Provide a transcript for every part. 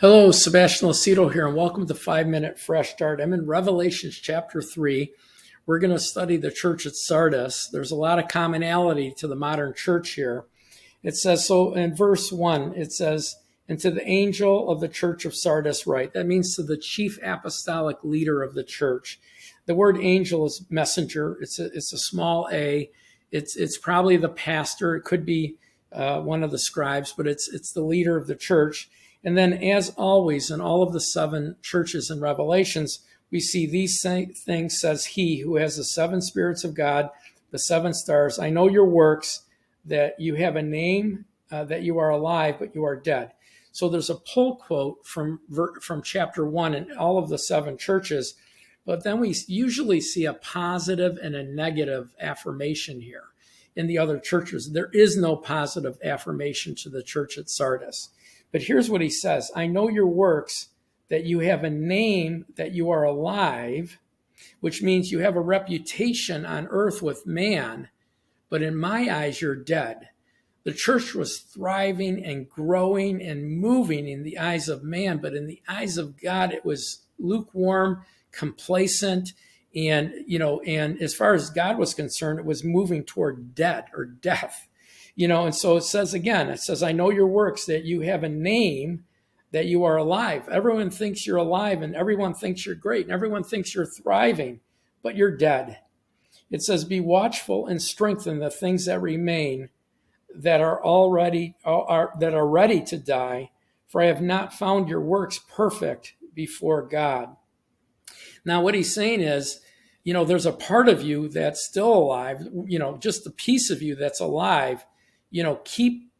Hello, Sebastian Lacido here, and welcome to Five Minute Fresh Start. I'm in Revelations chapter 3. We're going to study the church at Sardis. There's a lot of commonality to the modern church here. It says, so in verse 1, it says, and to the angel of the church of Sardis, write. That means to the chief apostolic leader of the church. The word angel is messenger. It's a, it's a small a. It's, it's probably the pastor. It could be uh, one of the scribes, but it's, it's the leader of the church and then, as always, in all of the seven churches and revelations, we see these things says he who has the seven spirits of God, the seven stars. I know your works, that you have a name, uh, that you are alive, but you are dead. So there's a pull quote from from chapter one in all of the seven churches, but then we usually see a positive and a negative affirmation here. In the other churches, there is no positive affirmation to the church at Sardis. But here's what he says I know your works, that you have a name, that you are alive, which means you have a reputation on earth with man, but in my eyes, you're dead. The church was thriving and growing and moving in the eyes of man, but in the eyes of God, it was lukewarm, complacent, and you know, and as far as God was concerned, it was moving toward dead or death you know, and so it says again, it says, I know your works, that you have a name, that you are alive. Everyone thinks you're alive and everyone thinks you're great and everyone thinks you're thriving, but you're dead. It says, Be watchful and strengthen the things that remain that are already are, that are ready to die, for I have not found your works perfect before God. Now, what he's saying is, you know, there's a part of you that's still alive, you know, just the piece of you that's alive you know, keep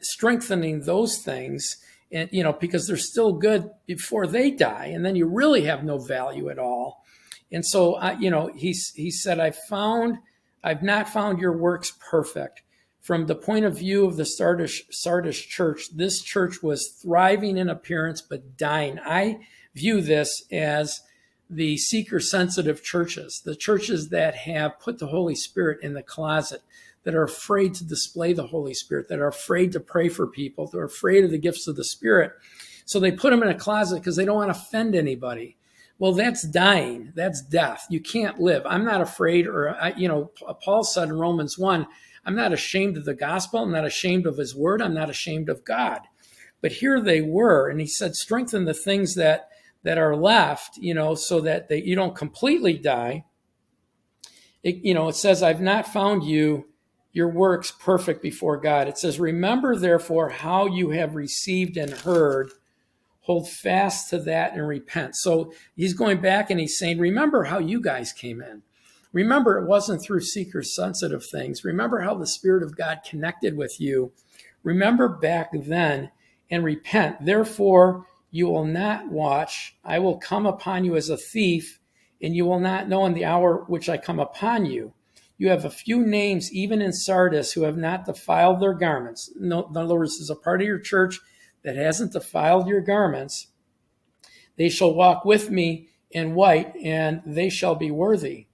strengthening those things and you know because they're still good before they die and then you really have no value at all. And so uh, you know he, he said i found i've not found your works perfect. From the point of view of the sardis, sardis church this church was thriving in appearance but dying. I view this as the seeker sensitive churches the churches that have put the holy spirit in the closet that are afraid to display the Holy Spirit, that are afraid to pray for people, that are afraid of the gifts of the Spirit. So they put them in a closet because they don't want to offend anybody. Well, that's dying. That's death. You can't live. I'm not afraid, or, you know, Paul said in Romans 1, I'm not ashamed of the gospel. I'm not ashamed of his word. I'm not ashamed of God. But here they were. And he said, strengthen the things that, that are left, you know, so that they, you don't completely die. It, you know, it says, I've not found you your works perfect before God. It says, Remember therefore how you have received and heard, hold fast to that and repent. So he's going back and he's saying, Remember how you guys came in. Remember, it wasn't through seeker sensitive things. Remember how the Spirit of God connected with you. Remember back then and repent. Therefore, you will not watch. I will come upon you as a thief, and you will not know in the hour which I come upon you you have a few names, even in Sardis, who have not defiled their garments. in other words, there's a part of your church that hasn't defiled your garments. They shall walk with me in white, and they shall be worthy.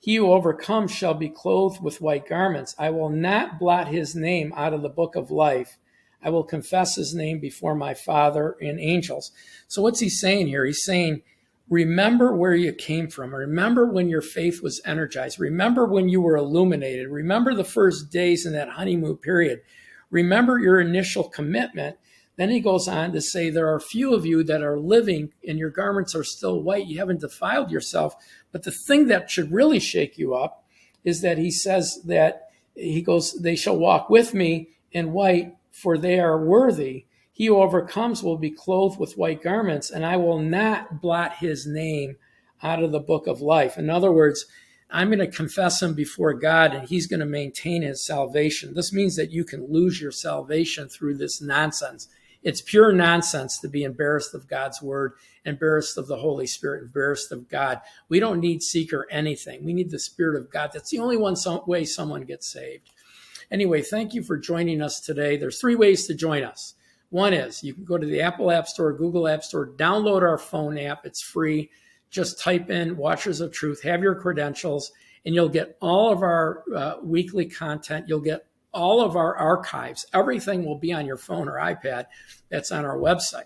He who overcomes shall be clothed with white garments. I will not blot his name out of the book of life. I will confess his name before my Father and angels. So, what's he saying here? He's saying, Remember where you came from. Remember when your faith was energized. Remember when you were illuminated. Remember the first days in that honeymoon period. Remember your initial commitment. Then he goes on to say, There are few of you that are living and your garments are still white. You haven't defiled yourself. But the thing that should really shake you up is that he says that he goes, They shall walk with me in white, for they are worthy. He who overcomes will be clothed with white garments, and I will not blot his name out of the book of life. In other words, I'm going to confess him before God and he's going to maintain his salvation. This means that you can lose your salvation through this nonsense. It's pure nonsense to be embarrassed of God's word, embarrassed of the Holy Spirit, embarrassed of God. We don't need seeker anything. We need the Spirit of God. That's the only one some, way someone gets saved. Anyway, thank you for joining us today. There's three ways to join us. One is you can go to the Apple App Store, Google App Store, download our phone app. It's free. Just type in Watchers of Truth, have your credentials, and you'll get all of our uh, weekly content. You'll get all of our archives. Everything will be on your phone or iPad that's on our website.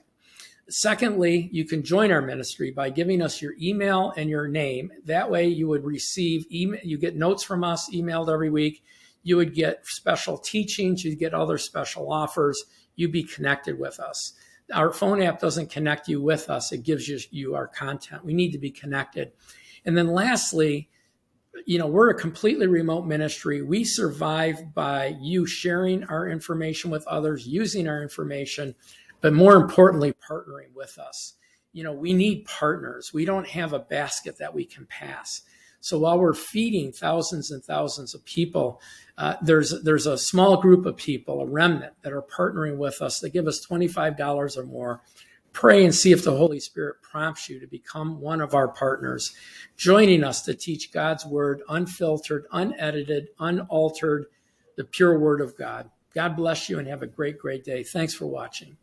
Secondly, you can join our ministry by giving us your email and your name. That way, you would receive email, you get notes from us emailed every week. You would get special teachings, you'd get other special offers. You'd be connected with us. Our phone app doesn't connect you with us, it gives you, you our content. We need to be connected. And then lastly, you know, we're a completely remote ministry. We survive by you sharing our information with others, using our information, but more importantly, partnering with us. You know, we need partners. We don't have a basket that we can pass. So while we're feeding thousands and thousands of people, uh, there's there's a small group of people, a remnant, that are partnering with us. They give us twenty five dollars or more Pray and see if the Holy Spirit prompts you to become one of our partners, joining us to teach God's word unfiltered, unedited, unaltered, the pure word of God. God bless you and have a great, great day. Thanks for watching.